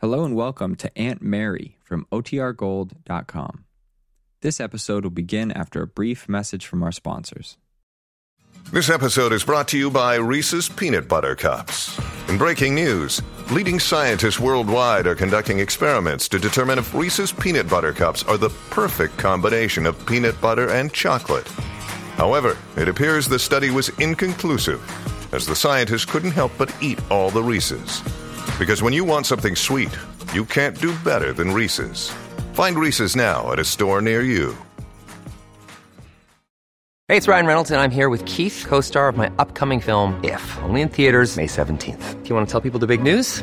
Hello and welcome to Aunt Mary from OTRGold.com. This episode will begin after a brief message from our sponsors. This episode is brought to you by Reese's Peanut Butter Cups. In breaking news, leading scientists worldwide are conducting experiments to determine if Reese's Peanut Butter Cups are the perfect combination of peanut butter and chocolate. However, it appears the study was inconclusive, as the scientists couldn't help but eat all the Reese's. Because when you want something sweet, you can't do better than Reese's. Find Reese's now at a store near you. Hey, it's Ryan Reynolds, and I'm here with Keith, co star of my upcoming film, If, only in theaters, May 17th. Do you want to tell people the big news?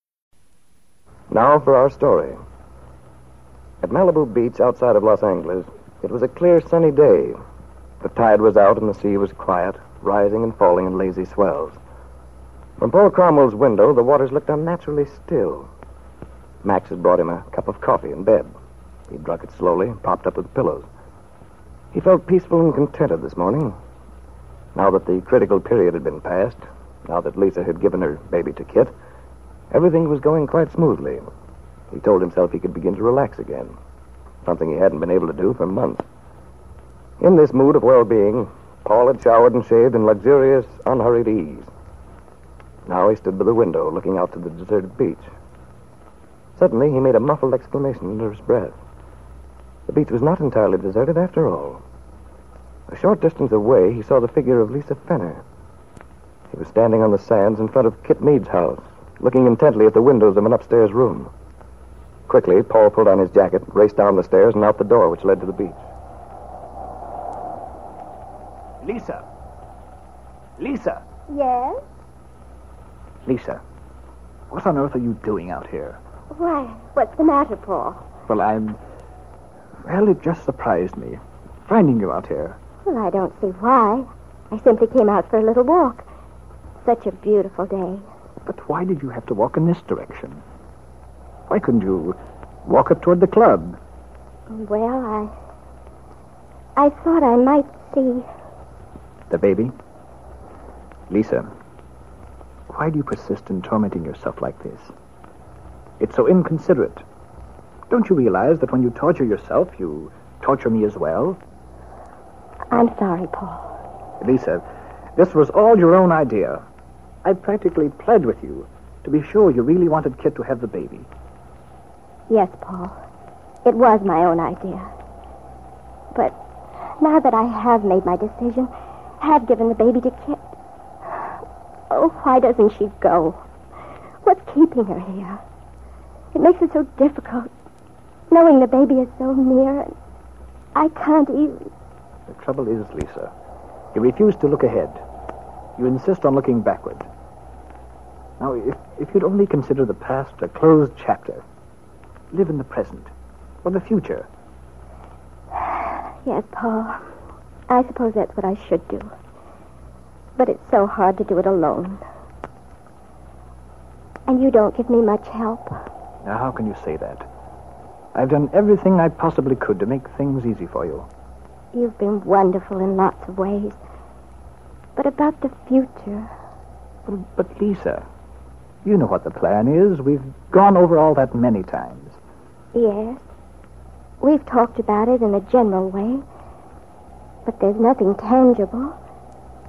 Now for our story. At Malibu Beach outside of Los Angeles, it was a clear sunny day. The tide was out and the sea was quiet, rising and falling in lazy swells. From Paul Cromwell's window, the waters looked unnaturally still. Max had brought him a cup of coffee in bed. He drunk it slowly, and propped up with pillows. He felt peaceful and contented this morning. Now that the critical period had been passed, now that Lisa had given her baby to Kit, everything was going quite smoothly. He told himself he could begin to relax again, something he hadn't been able to do for months. In this mood of well-being, Paul had showered and shaved in luxurious, unhurried ease. Now he stood by the window, looking out to the deserted beach. Suddenly, he made a muffled exclamation under his breath. The beach was not entirely deserted after all. A short distance away, he saw the figure of Lisa Fenner. He was standing on the sands in front of Kit Mead's house, looking intently at the windows of an upstairs room. Quickly, Paul pulled on his jacket, raced down the stairs, and out the door which led to the beach. Lisa. Lisa. Yes? Lisa. What on earth are you doing out here? Why, what's the matter, Paul? Well, I'm. Well, it just surprised me. Finding you out here. Well, I don't see why. I simply came out for a little walk. Such a beautiful day. But why did you have to walk in this direction? Why couldn't you walk up toward the club? Well, I. I thought I might see. The baby? Lisa, why do you persist in tormenting yourself like this? It's so inconsiderate. Don't you realize that when you torture yourself, you torture me as well? I'm sorry, Paul. Lisa, this was all your own idea. I practically pled with you to be sure you really wanted Kit to have the baby. Yes, Paul. It was my own idea. But now that I have made my decision, have given the baby to Kit, oh, why doesn't she go? What's keeping her here? It makes it so difficult, knowing the baby is so near, and I can't even. The trouble is, Lisa, you refuse to look ahead. You insist on looking backward. Now, if, if you'd only consider the past a closed chapter, live in the present, or the future. Yes, Paul. I suppose that's what I should do. But it's so hard to do it alone. And you don't give me much help. Now, how can you say that? I've done everything I possibly could to make things easy for you. You've been wonderful in lots of ways. But about the future. Well, but, Lisa, you know what the plan is. We've gone over all that many times. Yes. We've talked about it in a general way. But there's nothing tangible.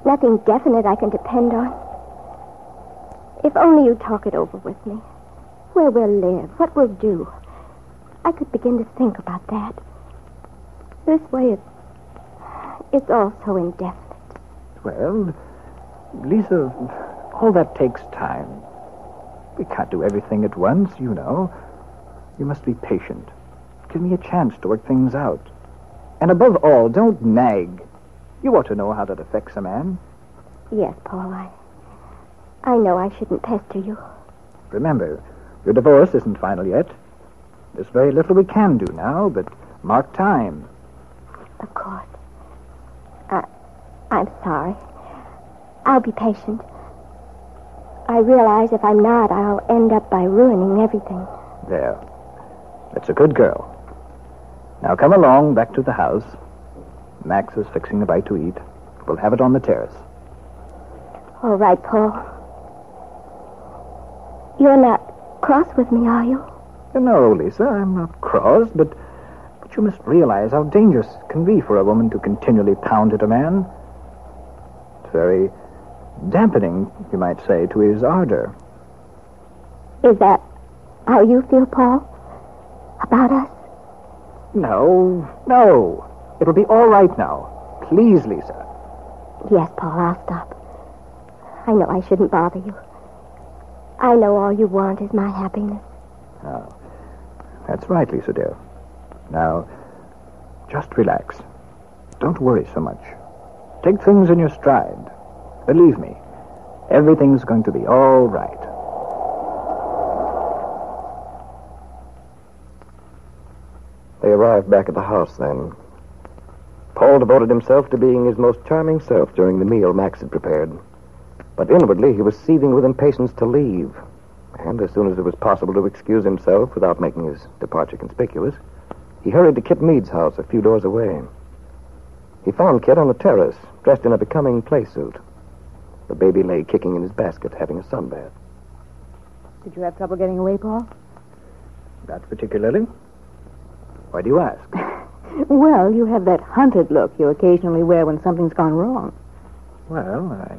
Nothing definite I can depend on. If only you'd talk it over with me. Where we'll live, what we'll do. I could begin to think about that. This way, it's, It's all so indefinite. Well, Lisa, all that takes time. We can't do everything at once, you know. You must be patient. Give me a chance to work things out. And above all, don't nag. You ought to know how that affects a man. Yes, Paul, I. I know I shouldn't pester you. Remember, your divorce isn't final yet. There's very little we can do now, but mark time. Of course. I, I'm sorry. I'll be patient. I realize if I'm not, I'll end up by ruining everything. There. That's a good girl. Now come along back to the house. Max is fixing a bite to eat. We'll have it on the terrace. All right, Paul. You're not cross with me, are you? No, Lisa, I'm not cross, but but you must realize how dangerous it can be for a woman to continually pound at a man. It's very dampening, you might say, to his ardor. Is that how you feel, Paul? About us? No, no. It'll be all right now. Please, Lisa. Yes, Paul, I'll stop. I know I shouldn't bother you. I know all you want is my happiness. Oh, that's right, Lisa, dear. Now, just relax. Don't worry so much. Take things in your stride. Believe me, everything's going to be all right. They arrived back at the house then. Paul devoted himself to being his most charming self during the meal Max had prepared. But inwardly, he was seething with impatience to leave. And as soon as it was possible to excuse himself without making his departure conspicuous, he hurried to Kit Mead's house a few doors away. He found Kit on the terrace, dressed in a becoming play suit. The baby lay kicking in his basket, having a sunbath. Did you have trouble getting away, Paul? Not particularly. Why do you ask? Well, you have that hunted look you occasionally wear when something's gone wrong. Well, I.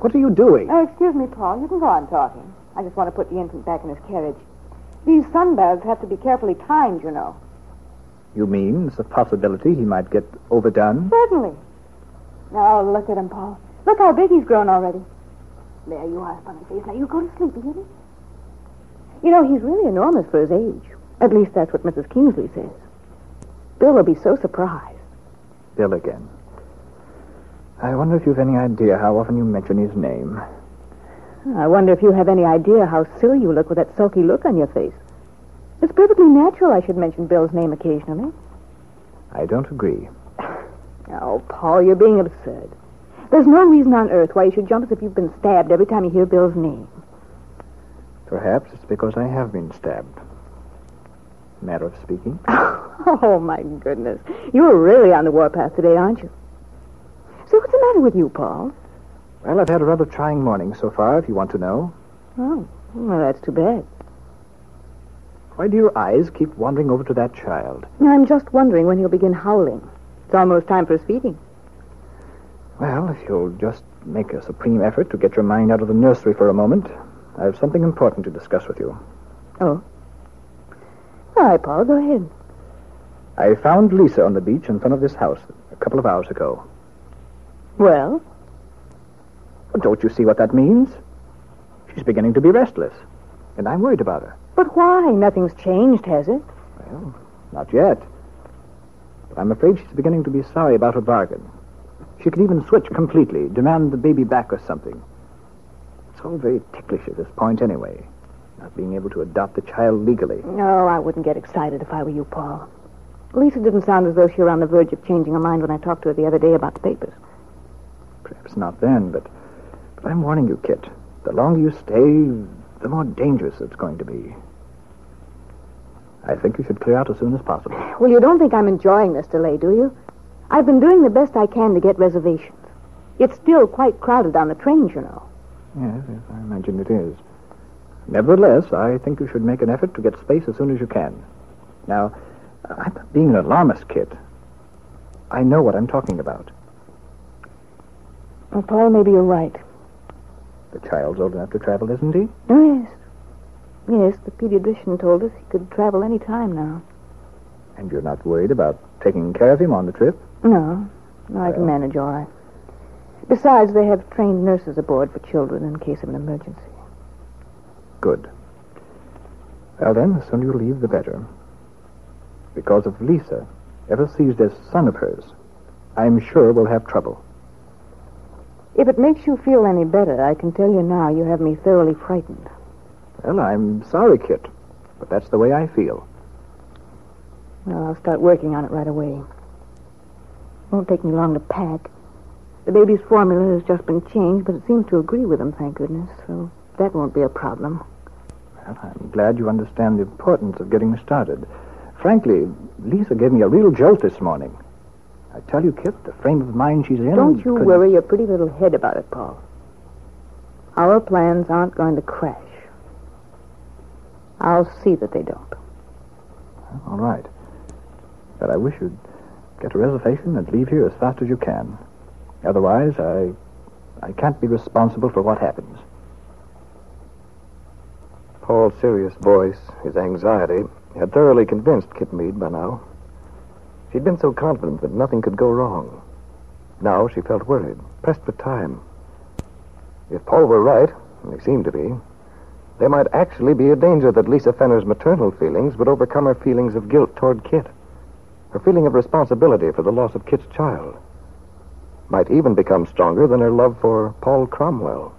What are you doing? Oh, excuse me, Paul. You can go on talking. I just want to put the infant back in his carriage. These sunbaths have to be carefully timed, you know. You mean there's a possibility he might get overdone? Certainly. Now, look at him, Paul. Look how big he's grown already. There you are, funny face. Now, you go to sleep, you? You know, he's really enormous for his age. At least that's what Mrs. Kingsley says. Bill will be so surprised. Bill again. I wonder if you've any idea how often you mention his name. I wonder if you have any idea how silly you look with that sulky look on your face. It's perfectly natural I should mention Bill's name occasionally. I don't agree. Oh, Paul, you're being absurd. There's no reason on earth why you should jump as if you've been stabbed every time you hear Bill's name. Perhaps it's because I have been stabbed. Matter of speaking. Oh, my goodness. You're really on the warpath today, aren't you? So what's the matter with you, Paul? Well, I've had a rather trying morning so far, if you want to know. Oh, well, that's too bad. Why do your eyes keep wandering over to that child? I'm just wondering when he'll begin howling. It's almost time for his feeding. Well, if you'll just make a supreme effort to get your mind out of the nursery for a moment, I have something important to discuss with you. Oh. All right, Paul, go ahead. I found Lisa on the beach in front of this house a couple of hours ago. Well? Don't you see what that means? She's beginning to be restless, and I'm worried about her. But why? Nothing's changed, has it? Well, not yet. But I'm afraid she's beginning to be sorry about her bargain. She could even switch completely, demand the baby back or something. It's all very ticklish at this point anyway, not being able to adopt the child legally. No, I wouldn't get excited if I were you, Paul. Lisa didn't sound as though she were on the verge of changing her mind when I talked to her the other day about the papers. Perhaps not then, but, but I'm warning you, Kit. The longer you stay, the more dangerous it's going to be. I think you should clear out as soon as possible. Well, you don't think I'm enjoying this delay, do you? I've been doing the best I can to get reservations. It's still quite crowded on the trains, you know. Yes, yes, I imagine it is. Nevertheless, I think you should make an effort to get space as soon as you can. Now, I'm not being an alarmist, Kit. I know what I'm talking about. Well, Paul, maybe you're right. The child's old enough to travel, isn't he? Oh, yes. Yes, the pediatrician told us he could travel any time now. And you're not worried about taking care of him on the trip? No. No, I can manage all right. Besides, they have trained nurses aboard for children in case of an emergency. Good. Well, then, the sooner you leave, the better. Because if Lisa ever sees this son of hers, I'm sure we'll have trouble. If it makes you feel any better, I can tell you now you have me thoroughly frightened. Well, I'm sorry, Kit, but that's the way I feel. Well, I'll start working on it right away. It Won't take me long to pack. The baby's formula has just been changed, but it seems to agree with him, thank goodness, so that won't be a problem. Well, I'm glad you understand the importance of getting started. Frankly, Lisa gave me a real jolt this morning. I tell you, Kit, the frame of mind she's in. Don't you couldn't- worry your pretty little head about it, Paul. Our plans aren't going to crash. I'll see that they don't. All right. But I wish you'd get a reservation and leave here as fast as you can. Otherwise, I I can't be responsible for what happens. Paul's serious voice, his anxiety, had thoroughly convinced Kit Mead by now. She'd been so confident that nothing could go wrong. Now she felt worried, pressed for time. If Paul were right, and he seemed to be, there might actually be a danger that Lisa Fenner's maternal feelings would overcome her feelings of guilt toward Kit. Her feeling of responsibility for the loss of Kit's child might even become stronger than her love for Paul Cromwell.